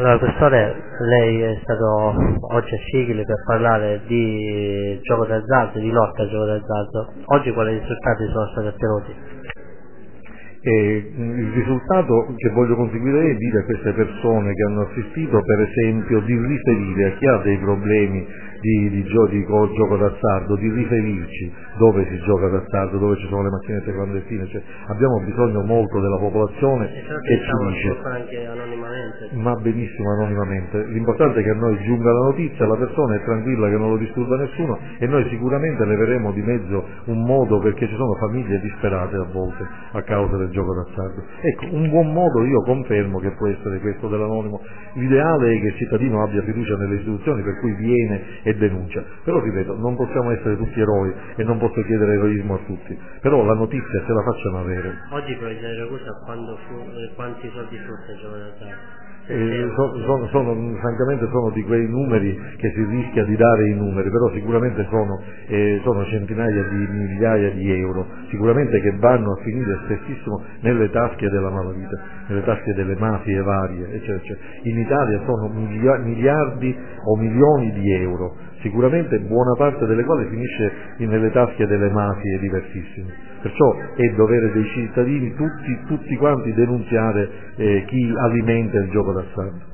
Allora, questore, lei è stato oggi a Scicli per parlare di gioco d'azzardo, di lotta al gioco d'azzardo. Oggi quali risultati sono stati ottenuti? E il risultato che voglio conseguire è dire a queste persone che hanno assistito, per esempio, di riferire a chi ha dei problemi di, di, gio, di gioco d'azzardo, di riferirci dove si gioca d'azzardo, dove ci sono le macchinette clandestine, cioè, abbiamo bisogno molto della popolazione che ci dice anche anonimamente. ma benissimo anonimamente, l'importante è che a noi giunga la notizia, la persona è tranquilla che non lo disturba nessuno e noi sicuramente leveremo di mezzo un modo perché ci sono famiglie disperate a volte a causa del gioco d'azzardo. Ecco, un buon modo io confermo che può essere questo dell'anonimo, l'ideale è che il cittadino abbia fiducia nelle istituzioni per cui viene e denuncia, però ripeto, non possiamo essere tutti eroi e non posso chiedere eroismo a tutti, però la notizia se la facciano avere. Oggi Ragusa quando fu, eh, quanti soldi frutta il gioco d'azzardo? Eh, so- sono, sono, francamente sono di quei numeri che si rischia di dare i numeri, però sicuramente sono, eh, sono centinaia di migliaia di euro, sicuramente che vanno a finire spessissimo nelle tasche della malavita, nelle tasche delle mafie varie, eccetera, eccetera. In Italia sono milia- miliardi o milioni di euro, sicuramente buona parte delle quali finisce nelle tasche delle mafie diversissime. Perciò è dovere dei cittadini tutti, tutti quanti denunziare eh, chi alimenta il gioco d'azzardo.